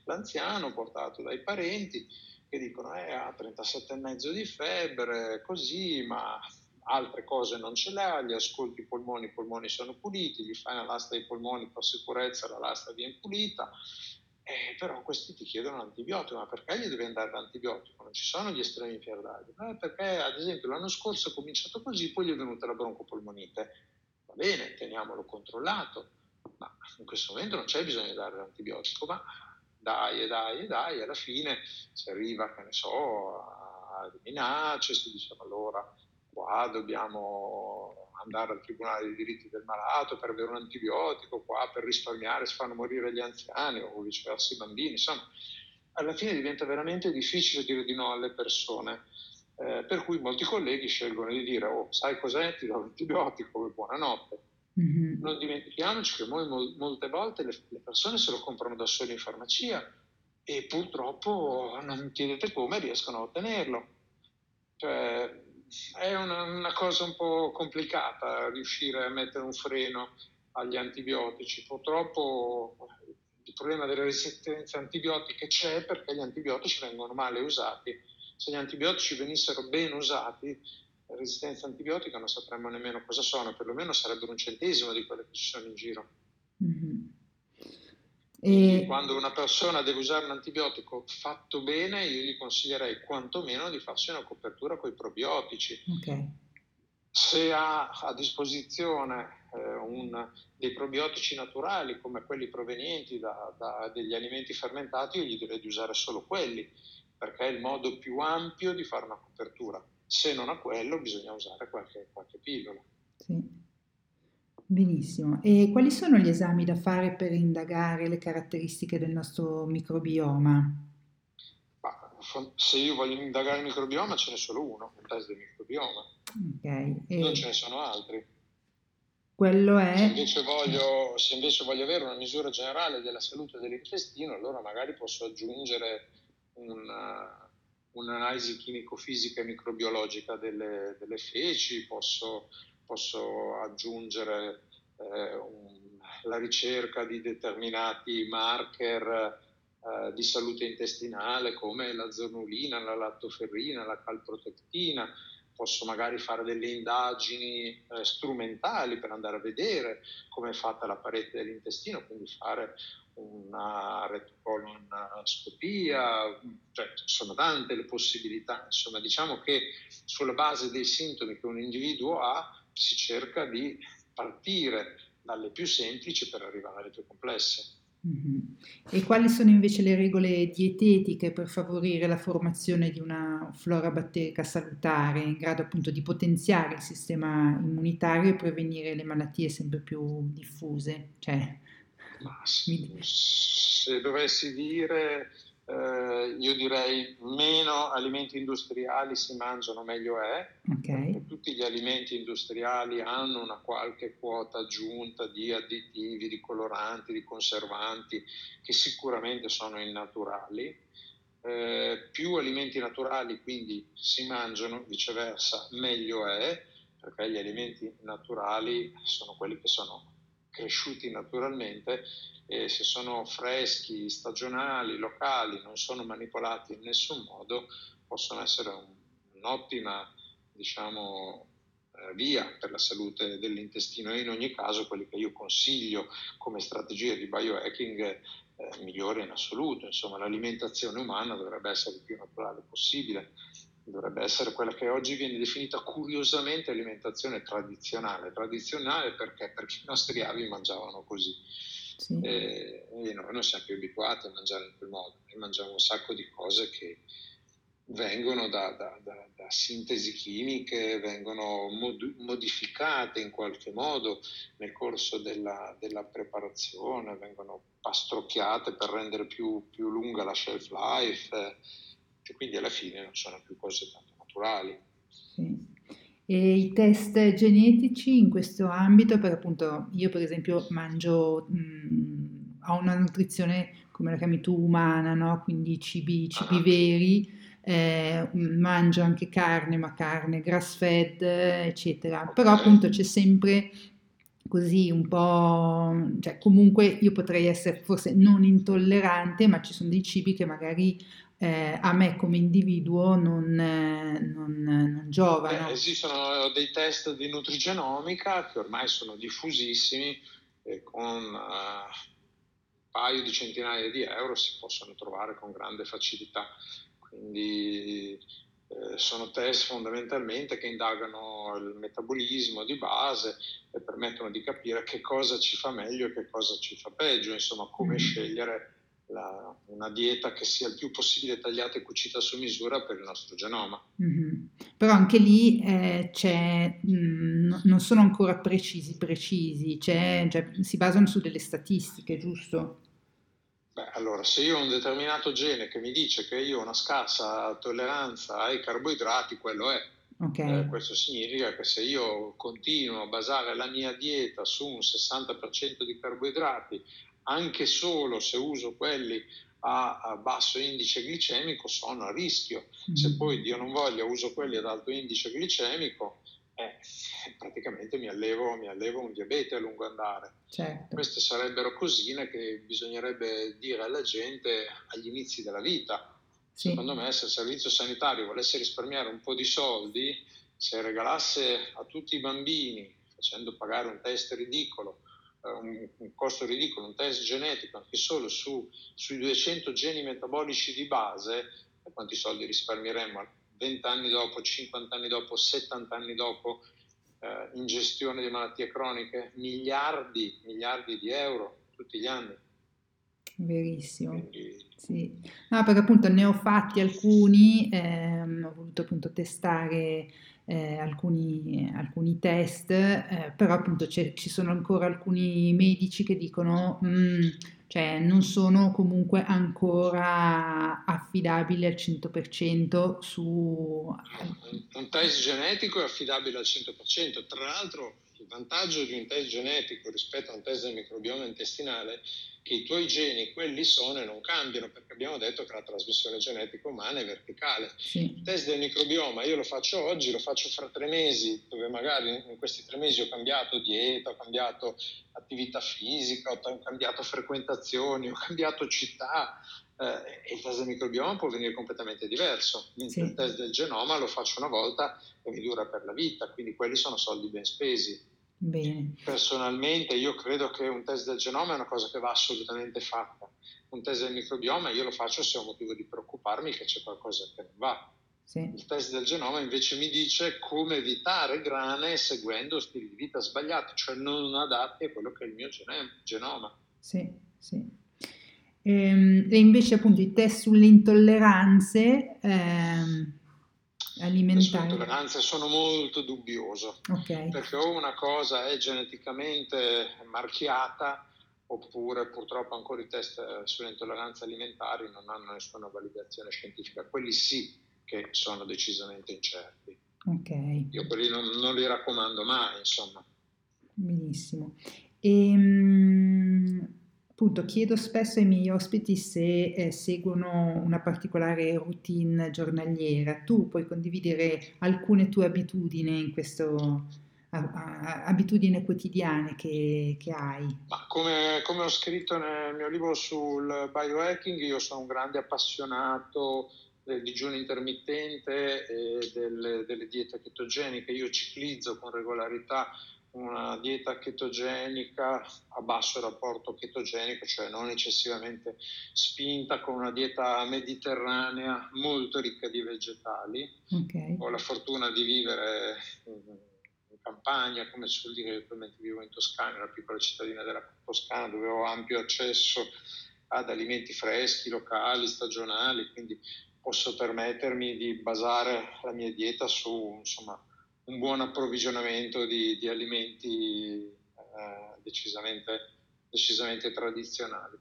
l'anziano portato dai parenti che dicono eh, ha 37,5 di febbre, così, ma altre cose non ce l'ha, gli ascolti i polmoni, i polmoni sono puliti, gli fai una lasta dei polmoni per sicurezza, la lasta viene pulita, eh, però questi ti chiedono l'antibiotico, ma perché gli devi andare l'antibiotico? Non ci sono gli estremi fierdali, eh, perché ad esempio l'anno scorso è cominciato così, poi gli è venuta la broncopolmonite, va bene, teniamolo controllato, ma in questo momento non c'è bisogno di dare l'antibiotico, ma dai e dai e dai, alla fine si arriva, che ne so, a minacce, si dice allora qua dobbiamo andare al Tribunale dei diritti del malato per avere un antibiotico, qua per risparmiare si fanno morire gli anziani o viceversa i bambini, insomma, alla fine diventa veramente difficile dire di no alle persone. Eh, per cui molti colleghi scelgono di dire, oh, sai cos'è, ti do l'antibiotico, buonanotte. Mm-hmm. Non dimentichiamoci che mol- molte volte le, le persone se lo comprano da soli in farmacia e purtroppo non chiedete come riescono a ottenerlo. Cioè, è una, una, cosa un po' complicata riuscire a mettere un freno agli antibiotici. Purtroppo il problema delle resistenze antibiotiche c'è perché gli antibiotici vengono male usati. Se gli antibiotici venissero ben usati, la resistenza antibiotica non sapremmo nemmeno cosa sono, perlomeno sarebbero un centesimo di quelle che ci sono in giro. Mm-hmm. E... Quando una persona deve usare un antibiotico fatto bene, io gli consiglierei quantomeno di farsi una copertura con i probiotici. Okay. Se ha a disposizione eh, un, dei probiotici naturali come quelli provenienti da, da degli alimenti fermentati, io gli direi di usare solo quelli, perché è il modo più ampio di fare una copertura se non a quello bisogna usare qualche, qualche pillola. Sì. Benissimo. E quali sono gli esami da fare per indagare le caratteristiche del nostro microbioma? se io voglio indagare il microbioma ce n'è solo uno, il test del microbioma. Okay. E... Non ce ne sono altri. Quello è... Se invece, voglio, se invece voglio avere una misura generale della salute dell'intestino, allora magari posso aggiungere un un'analisi chimico-fisica e microbiologica delle, delle feci, posso, posso aggiungere eh, un, la ricerca di determinati marker eh, di salute intestinale come la zonulina, la lattoferrina, la calprotectina, posso magari fare delle indagini eh, strumentali per andare a vedere come è fatta la parete dell'intestino, quindi fare una retocolonoscopia, cioè sono tante le possibilità, insomma diciamo che sulla base dei sintomi che un individuo ha si cerca di partire dalle più semplici per arrivare alle più complesse. Mm-hmm. E quali sono invece le regole dietetiche per favorire la formazione di una flora batterica salutare in grado appunto di potenziare il sistema immunitario e prevenire le malattie sempre più diffuse? Cioè, ma se dovessi dire, eh, io direi meno alimenti industriali si mangiano, meglio è. Okay. Tutti gli alimenti industriali hanno una qualche quota aggiunta di additivi, di coloranti, di conservanti, che sicuramente sono innaturali. Eh, più alimenti naturali quindi si mangiano, viceversa, meglio è, perché gli alimenti naturali sono quelli che sono cresciuti naturalmente e se sono freschi, stagionali, locali, non sono manipolati in nessun modo, possono essere un, un'ottima diciamo, eh, via per la salute dell'intestino e in ogni caso quelli che io consiglio come strategia di biohacking eh, migliore in assoluto. Insomma, l'alimentazione umana dovrebbe essere il più naturale possibile dovrebbe essere quella che oggi viene definita curiosamente alimentazione tradizionale. Tradizionale perché? Perché i nostri avi mangiavano così. Sì. E, e, noi non siamo più abituati a mangiare in quel modo. Noi mangiamo un sacco di cose che vengono da, da, da, da sintesi chimiche, vengono mod- modificate in qualche modo nel corso della, della, preparazione, vengono pastrocchiate per rendere più, più lunga la shelf life. Eh, e quindi alla fine non sono più cose tanto naturali. Sì. E i test genetici in questo ambito, per appunto io per esempio mangio, mh, ho una nutrizione come la chiami tu umana, no? quindi cibi, cibi ah. veri, eh, mangio anche carne, ma carne grass fed, eccetera. Okay. Però appunto c'è sempre così un po', cioè comunque io potrei essere forse non intollerante, ma ci sono dei cibi che magari eh, a me come individuo non, eh, non, non giovano. Eh, esistono dei test di nutrigenomica che ormai sono diffusissimi e con un paio di centinaia di euro si possono trovare con grande facilità. Quindi eh, sono test fondamentalmente che indagano il metabolismo di base e permettono di capire che cosa ci fa meglio e che cosa ci fa peggio, insomma come mm. scegliere la, una dieta che sia il più possibile tagliata e cucita su misura per il nostro genoma. Mm-hmm. Però anche lì eh, mh, mm, non sono ancora precisi, precisi, cioè, si basano su delle statistiche, giusto? Beh, allora, se io ho un determinato gene che mi dice che io ho una scarsa tolleranza ai carboidrati, quello è. Okay. Eh, questo significa che se io continuo a basare la mia dieta su un 60% di carboidrati anche solo se uso quelli a, basso indice glicemico sono a rischio. Mm. Se poi Dio non voglia uso quelli ad alto indice glicemico, eh, *laughs* praticamente mi allevo, mi allevo, un diabete a lungo andare. Certo. Queste sarebbero cosine che bisognerebbe dire alla gente agli inizi della vita. Sì. Secondo me se il servizio sanitario volesse risparmiare un po' di soldi, se regalasse a tutti i bambini, facendo pagare un test ridicolo, un, un, costo ridicolo, un test genetico anche solo su, sui 200 geni metabolici di base, quanti soldi risparmieremmo 20 anni dopo, 50 anni dopo, 70 anni dopo, eh, in gestione di malattie croniche, miliardi, miliardi di euro tutti gli anni. Verissimo. Quindi... Sì. No, perché appunto ne ho fatti alcuni, ehm, ho voluto appunto testare eh, alcuni, alcuni, test, eh, però appunto ci sono ancora alcuni medici che dicono mm, cioè non sono comunque ancora affidabili al 100% su... Un test genetico è affidabile al 100%, tra l'altro il vantaggio di un test genetico rispetto a un test del microbioma intestinale che i tuoi geni quelli sono e non cambiano, perché abbiamo detto che la trasmissione genetica umana è verticale. Sì. Il test del microbioma io lo faccio oggi, lo faccio fra tre mesi, dove magari in questi tre mesi ho cambiato dieta, ho cambiato attività fisica, ho cambiato frequentazioni, ho cambiato città, eh, il test del microbioma può venire completamente diverso. Mentre sì. il test del genoma lo faccio una volta e mi dura per la vita, quindi quelli sono soldi ben spesi. Bene. Personalmente io credo che un test del genoma è una cosa che va assolutamente fatta. Un test del microbioma io lo faccio se ho motivo di preoccuparmi che c'è qualcosa che non va. Sì. Il test del genoma invece mi dice come evitare grane seguendo stili di vita sbagliati, cioè non adatti a quello che è il mio genoma. Sì, sì. Ehm, e invece appunto i test sulle intolleranze... Ehm alimentari? Le intolleranze sono molto dubbioso, okay. perché o una cosa è geneticamente marchiata oppure purtroppo ancora i test eh, sulle intolleranze alimentari non hanno nessuna validazione scientifica, quelli sì che sono decisamente incerti. Okay. Io quelli non, non, li raccomando mai, insomma. Benissimo. Ehm, Appunto, chiedo spesso ai miei ospiti se eh, seguono una particolare routine giornaliera. Tu puoi condividere alcune tue abitudini in questo, abitudini quotidiane che, che hai? Come, come, ho scritto nel mio libro sul biohacking, io sono un grande appassionato del digiuno intermittente e delle, delle diete ketogeniche. Io ciclizzo con regolarità una dieta chetogenica a basso rapporto ketogenico, cioè non eccessivamente spinta, con una dieta mediterranea molto ricca di vegetali. Okay. Ho la fortuna di vivere in campagna, come si suol dire, attualmente vivo in Toscana, una piccola cittadina della Toscana dove ho ampio accesso ad alimenti freschi, locali, stagionali, quindi posso permettermi di basare la mia dieta su insomma, un buon approvvigionamento di, di alimenti eh, decisamente, decisamente, tradizionali.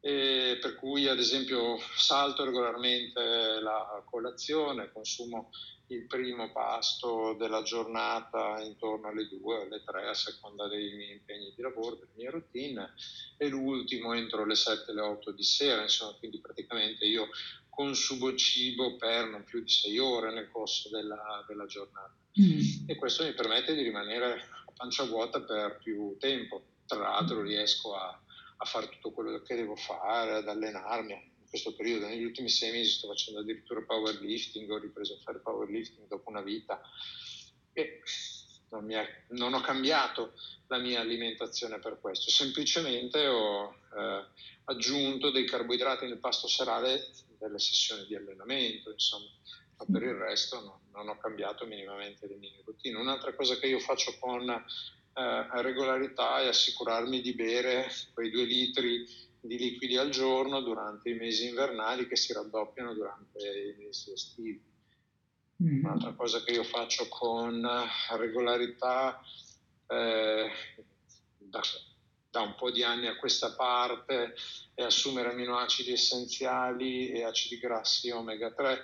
E per cui ad esempio salto regolarmente la colazione, consumo il primo pasto della giornata intorno alle 2 alle 3 a seconda dei miei impegni di lavoro, delle mie routine e l'ultimo entro le 7 alle 8 di sera, insomma quindi praticamente io consumo cibo per non più di 6 ore nel corso della, della giornata mm. e questo mi permette di rimanere a pancia vuota per più tempo. Tra l'altro riesco a, a fare tutto quello che devo fare, ad allenarmi. In questo periodo, negli ultimi sei mesi, sto facendo addirittura powerlifting, ho ripreso a fare powerlifting dopo una vita e non, è, non ho cambiato la mia alimentazione per questo, semplicemente ho eh, aggiunto dei carboidrati nel pasto serale delle sessioni di allenamento, insomma ma per il resto no, non ho cambiato minimamente le mie routine. Un'altra cosa che io faccio con eh, regolarità è assicurarmi di bere quei due litri di liquidi al giorno durante i mesi invernali che si raddoppiano durante i mesi estivi. Mm-hmm. Un'altra cosa che io faccio con regolarità eh, da, da un po' di anni a questa parte è assumere aminoacidi essenziali e acidi grassi omega 3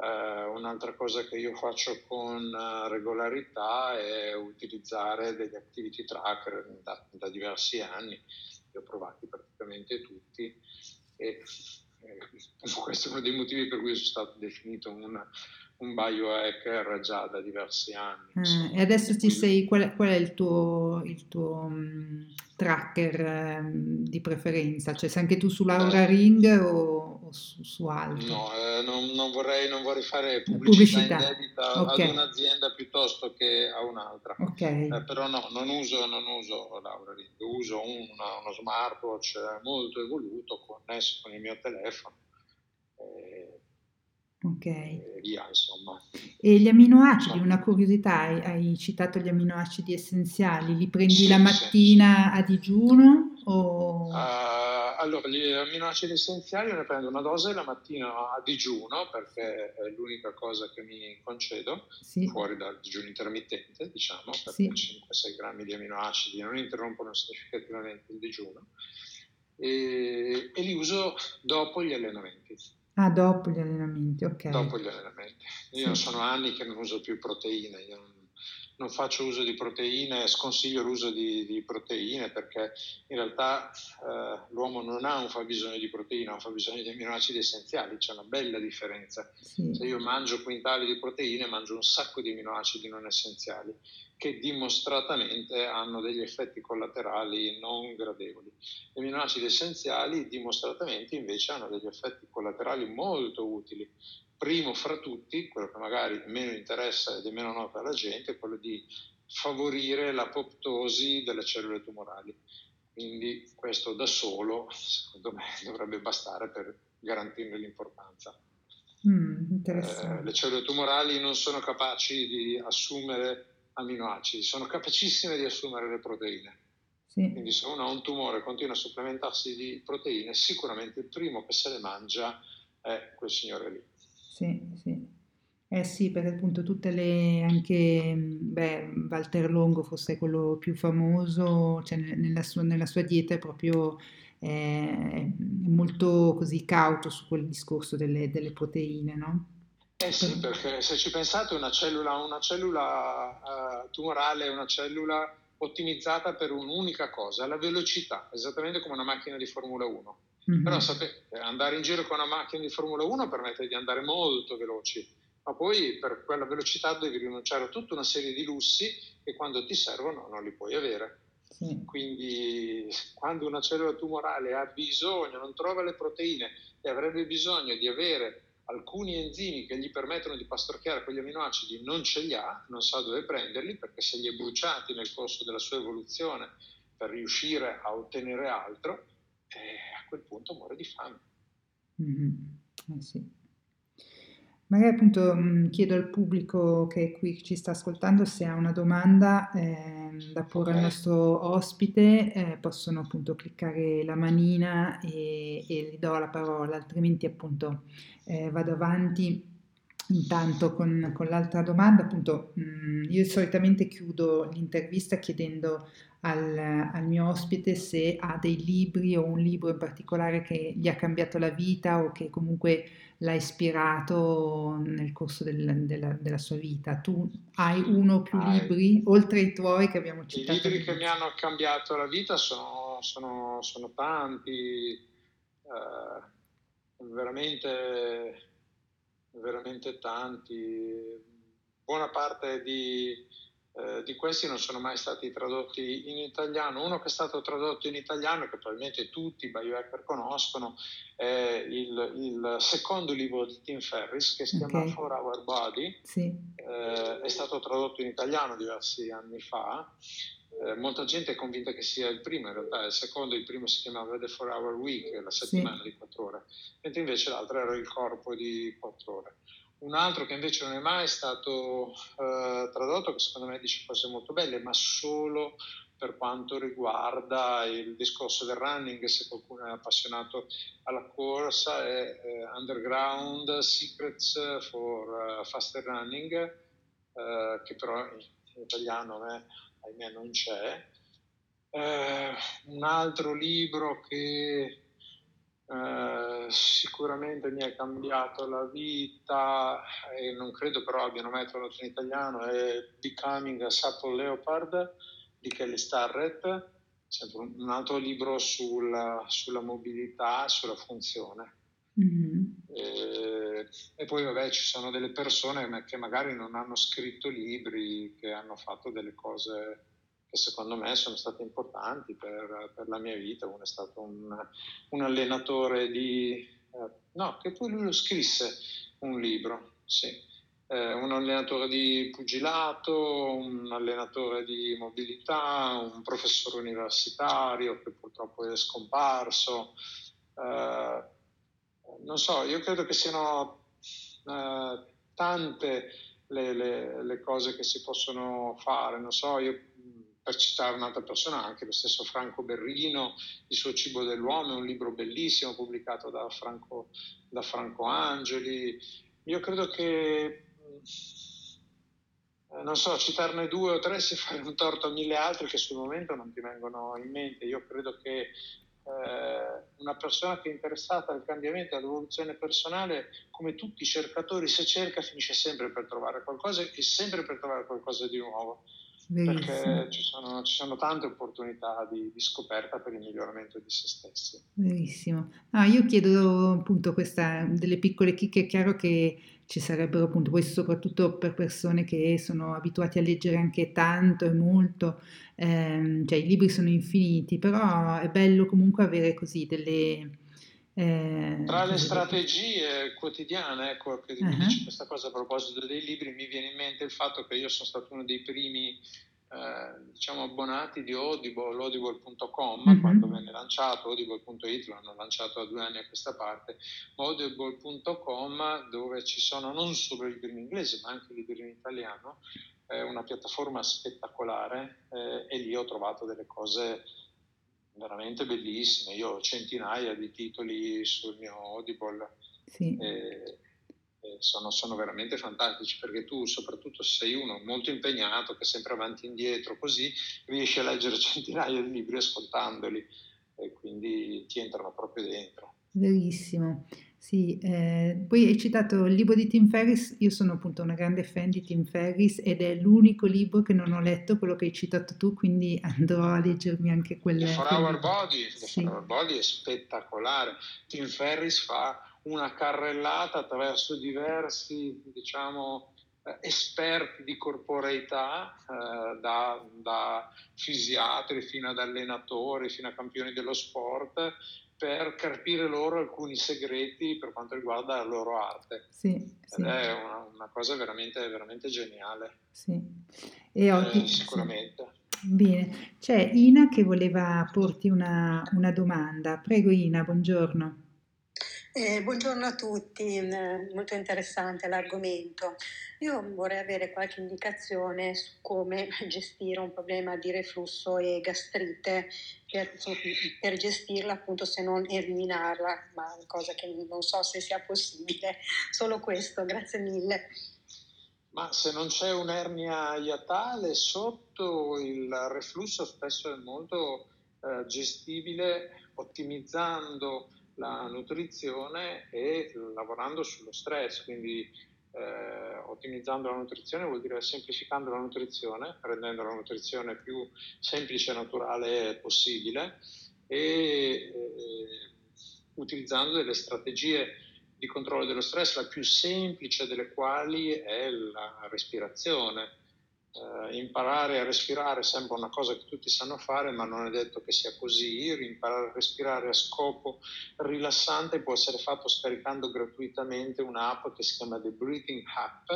Uh, un'altra cosa che io faccio con uh, regolarità è utilizzare degli activity tracker da, da, diversi anni, li ho provati praticamente tutti e eh, *laughs* questo è uno dei motivi per cui sono stato definito un un biohacker già da diversi anni. Ah, e adesso ci sei, qual, qual, è il tuo, il tuo um, tracker um, di preferenza? Cioè sei anche tu su Laura eh, Ring o, o su, su, altro? No, eh, non, non, vorrei, non, vorrei, fare pubblicità, pubblicità. okay. ad un'azienda piuttosto che a un'altra. Okay. Eh, però no, non uso, non uso Laura Ring, uso un, uno smartwatch molto evoluto connesso con il mio telefono. Ok. E via, insomma. E gli aminoacidi, una curiosità, hai, hai citato gli aminoacidi essenziali, li prendi sì, la mattina sì. a digiuno? O... Uh, allora, gli aminoacidi essenziali ne prendo una dose la mattina a digiuno perché è l'unica cosa che mi concedo, sì. fuori dal digiuno intermittente, diciamo, perché 5-6 grammi di aminoacidi non interrompono significativamente il digiuno, e, e li uso dopo gli allenamenti. Ah, dopo gli allenamenti, ok. Dopo gli allenamenti. Io sì. sono anni che non uso più proteine, io non, non faccio uso di proteine, sconsiglio l'uso di, di proteine perché in realtà eh, l'uomo non ha un fabbisogno di proteina, ha un fabbisogno di aminoacidi essenziali, c'è una bella differenza. Sì. Se io mangio quintali di proteine, mangio un sacco di aminoacidi non essenziali che dimostratamente hanno degli effetti collaterali non gradevoli. Gli aminoacidi essenziali dimostratamente invece hanno degli effetti collaterali molto utili. Primo fra tutti, quello che magari meno interessa ed è meno noto alla gente, è quello di favorire l'apoptosi delle cellule tumorali. Quindi questo da solo, secondo me, *laughs* dovrebbe bastare per garantirne l'importanza. Mm, eh, le cellule tumorali non sono capaci di assumere aminoacidi, sono capacissime di assumere le proteine. Sì. Quindi se uno ha un tumore e continua a supplementarsi di proteine, sicuramente il primo che se le mangia è quel signore lì. Sì, sì. Eh sì, perché appunto tutte le, anche, beh, Walter Longo fosse quello più famoso, cioè nella sua, nella sua dieta è proprio eh, molto così cauto su quel discorso delle, delle proteine, no? Eh sì, perché se ci pensate una cellula, una cellula uh, tumorale è una cellula ottimizzata per un'unica cosa, la velocità, esattamente come una macchina di Formula 1. Mm-hmm. Però sapete, andare in giro con una macchina di Formula 1 permette di andare molto veloci, ma poi per quella velocità devi rinunciare a tutta una serie di lussi che quando ti servono non li puoi avere. Sì. Quindi quando una cellula tumorale ha bisogno, non trova le proteine e avrebbe bisogno di avere alcuni enzimi che gli permettono di pastorchiare quegli aminoacidi non ce li ha, non sa dove prenderli perché se li è bruciati nel corso della sua evoluzione per riuscire a ottenere altro, eh, a quel punto muore di fame. Mm-hmm. Eh sì. Magari appunto mh, chiedo al pubblico che qui ci sta ascoltando se ha una domanda eh, da porre al nostro ospite, eh, possono appunto cliccare la manina e, e, gli do la parola, altrimenti appunto eh, vado avanti intanto con, con l'altra domanda. Appunto mh, io solitamente chiudo l'intervista chiedendo al, al, mio ospite se ha dei libri o un libro in particolare che gli ha cambiato la vita o che comunque l'ha ispirato nel corso del, della, della, sua vita. Tu hai uno o più ah, libri, oltre ai tuoi che abbiamo citato? I libri che mi hanno cambiato la vita sono, sono, sono tanti, eh, veramente, veramente tanti. Buona parte di eh, di questi non sono mai stati tradotti in italiano. Uno che è stato tradotto in italiano, che probabilmente tutti i biohacker conoscono, è il, il, secondo libro di Tim Ferris che si okay. chiama For Our Body. Sì. Eh, è stato tradotto in italiano diversi anni fa. Eh, molta gente è convinta che sia il primo, in realtà il secondo, il primo si chiamava The 4 Hour Week, la settimana sì. di quattro ore, mentre invece l'altro era il corpo di quattro ore. Un altro che invece non è mai stato eh, tradotto, che secondo me dice cose molto belle, ma solo per quanto riguarda il discorso del running, se qualcuno è appassionato alla corsa, è eh, Underground Secrets for uh, Faster Running, eh, che però in, italiano me, ahimè non c'è. Eh, un altro libro che eh, sicuramente mi ha cambiato la vita e non credo però abbiano mai tradotto in italiano è Becoming a Supple Leopard di Kelly Starrett sempre un altro libro sulla, sulla mobilità sulla funzione mm-hmm. eh, e, e, poi vabbè ci sono delle persone che magari non hanno scritto libri, che hanno fatto delle cose che secondo me sono state importanti per, per la mia vita. Uno è stato un, un allenatore di... Eh, no, che poi lui lo scrisse un libro, sì. Eh, un allenatore di pugilato, un allenatore di mobilità, un professore universitario che purtroppo è scomparso. Eh, non so, io credo che siano eh, tante le, le, le, cose che si possono fare. Non so, io per citare un'altra persona, anche lo stesso Franco Berrino, Il suo cibo dell'uomo, è un libro bellissimo pubblicato da Franco, da Franco Angeli. Io credo che, eh, non so, citarne due o tre si fa un torto a mille altri che sul momento non ti vengono in mente. Io credo che eh, una persona che è interessata al cambiamento all'evoluzione personale, come tutti i cercatori, se cerca finisce sempre per trovare qualcosa e sempre per trovare qualcosa di nuovo. Perché ci sono, ci sono, tante opportunità di, di, scoperta per il miglioramento di se stessi. Benissimo. No, io chiedo appunto questa, delle piccole chicche, è chiaro che ci sarebbero appunto, poi soprattutto per persone che sono abituati a leggere anche tanto e molto, ehm, cioè i libri sono infiniti, però è bello comunque avere così delle... Eh, Tra le strategie quotidiane, ecco, che uh-huh. dici questa cosa a proposito dei libri, mi viene in mente il fatto che io sono stato uno dei primi eh, diciamo abbonati di Audible, audible.com mm-hmm. quando venne lanciato, audible.it l'hanno lanciato da due anni a questa parte, audible.com dove ci sono non solo libri in inglese ma anche libri in italiano, è una piattaforma spettacolare eh, e lì ho trovato delle cose veramente bellissime, io ho centinaia di titoli sul mio Audible. Sì. Eh, sono, sono, veramente fantastici perché tu, soprattutto se sei uno molto impegnato, che è sempre avanti e indietro, così riesci a leggere *laughs* centinaia di libri ascoltandoli e quindi ti entrano proprio dentro. Verissimo. Sì, eh, poi hai citato il libro di Tim Ferris, io sono appunto una grande fan di Tim Ferris ed è l'unico libro che non ho letto, quello che hai citato tu, quindi *laughs* andrò a leggermi anche quelle. The For Our Body, sì. For Our Body è spettacolare. Tim Ferris fa una carrellata attraverso diversi, diciamo, eh, esperti di corporeità, eh, da, da, fisiatri fino ad allenatori, fino a campioni dello sport, per carpire loro alcuni segreti per quanto riguarda la loro arte. Sì, sì. è una, una, cosa veramente, veramente geniale. Sì. E oggi, eh, sicuramente. Bene, c'è Ina che voleva porti una, una domanda. Prego Ina, buongiorno. Eh, buongiorno a tutti, eh, molto interessante l'argomento. Io vorrei avere qualche indicazione su come gestire un problema di reflusso e gastrite per, per gestirla appunto se non eliminarla, ma cosa che non so se sia possibile. Solo questo, grazie mille. Ma se non c'è un'ernia iatale sotto, il reflusso spesso è molto eh, gestibile ottimizzando la nutrizione e lavorando sullo stress, quindi eh, ottimizzando la nutrizione vuol dire semplificando la nutrizione, rendendo la nutrizione più semplice e naturale possibile e eh, utilizzando delle strategie di controllo dello stress, la più semplice delle quali è la respirazione eh, imparare a respirare sembra una cosa che tutti sanno fare, ma non è detto che sia così. Imparare a respirare a scopo rilassante può essere fatto scaricando gratuitamente un'app che si chiama The Breathing App,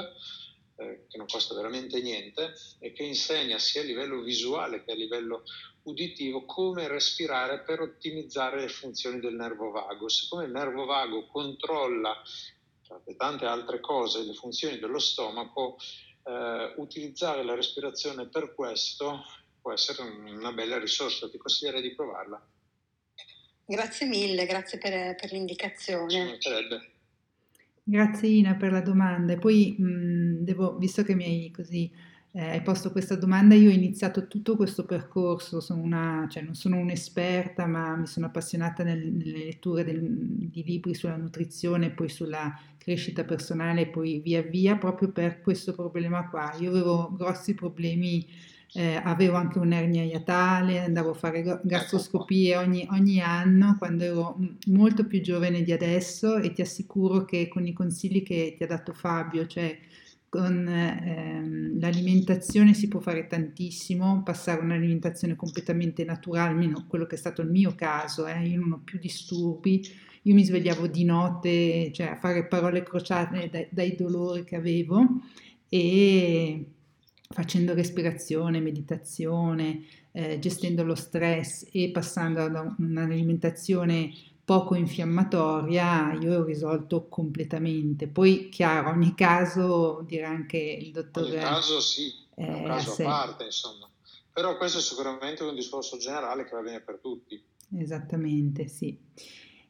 eh, che non costa veramente niente e che insegna sia a livello visuale che a livello uditivo come respirare per ottimizzare le funzioni del nervo vago. Siccome il nervo vago controlla, tra le tante altre cose, le funzioni dello stomaco, eh, utilizzare la respirazione per questo può essere una bella risorsa, ti consiglierei di provarla. Grazie mille, grazie per, per l'indicazione. Grazie Ina per la domanda. E poi mh, devo, visto che mi hai così eh, hai posto questa domanda, io ho iniziato tutto questo percorso, sono una, cioè non sono un'esperta, ma mi sono appassionata nel, nelle letture del, di libri sulla nutrizione, poi sulla crescita personale, poi via via, proprio per questo problema qua. Io avevo grossi problemi, eh, avevo anche un'ernia iatale, andavo a fare ecco gastroscopie ogni, ogni anno quando ero molto più giovane di adesso e ti assicuro che con i consigli che ti ha dato Fabio, cioè con ehm, l'alimentazione si può fare tantissimo, passare un'alimentazione completamente naturale, almeno quello che è stato il mio caso, eh, io non ho più disturbi, io mi svegliavo di notte, cioè a fare parole crociate dai, dai dolori che avevo e facendo respirazione, meditazione, eh, gestendo lo stress e passando ad un'alimentazione poco infiammatoria, io ho risolto completamente. Poi, chiaro, ogni caso dirà anche il dottore. Ogni caso sì, è un caso a, a parte, insomma. Però questo è sicuramente un discorso generale che va bene per tutti. Esattamente, sì.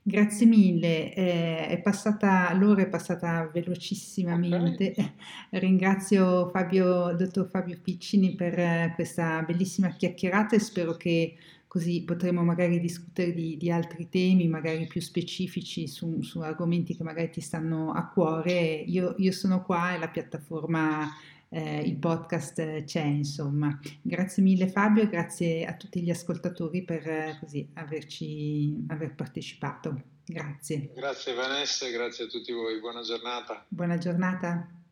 Grazie mille, eh, è passata, l'ora è passata velocissimamente. Okay. *laughs* Ringrazio Fabio, dottor Fabio Piccini per eh, questa bellissima chiacchierata e spero che così potremo magari discutere di, di altri temi, magari più specifici su, su, argomenti che magari ti stanno a cuore. Io, io sono qua e la piattaforma, eh, il podcast c'è, insomma. Grazie mille Fabio, grazie a tutti gli ascoltatori per eh, così averci aver partecipato. Grazie. Grazie Vanessa, grazie a tutti voi, buona giornata. Buona giornata.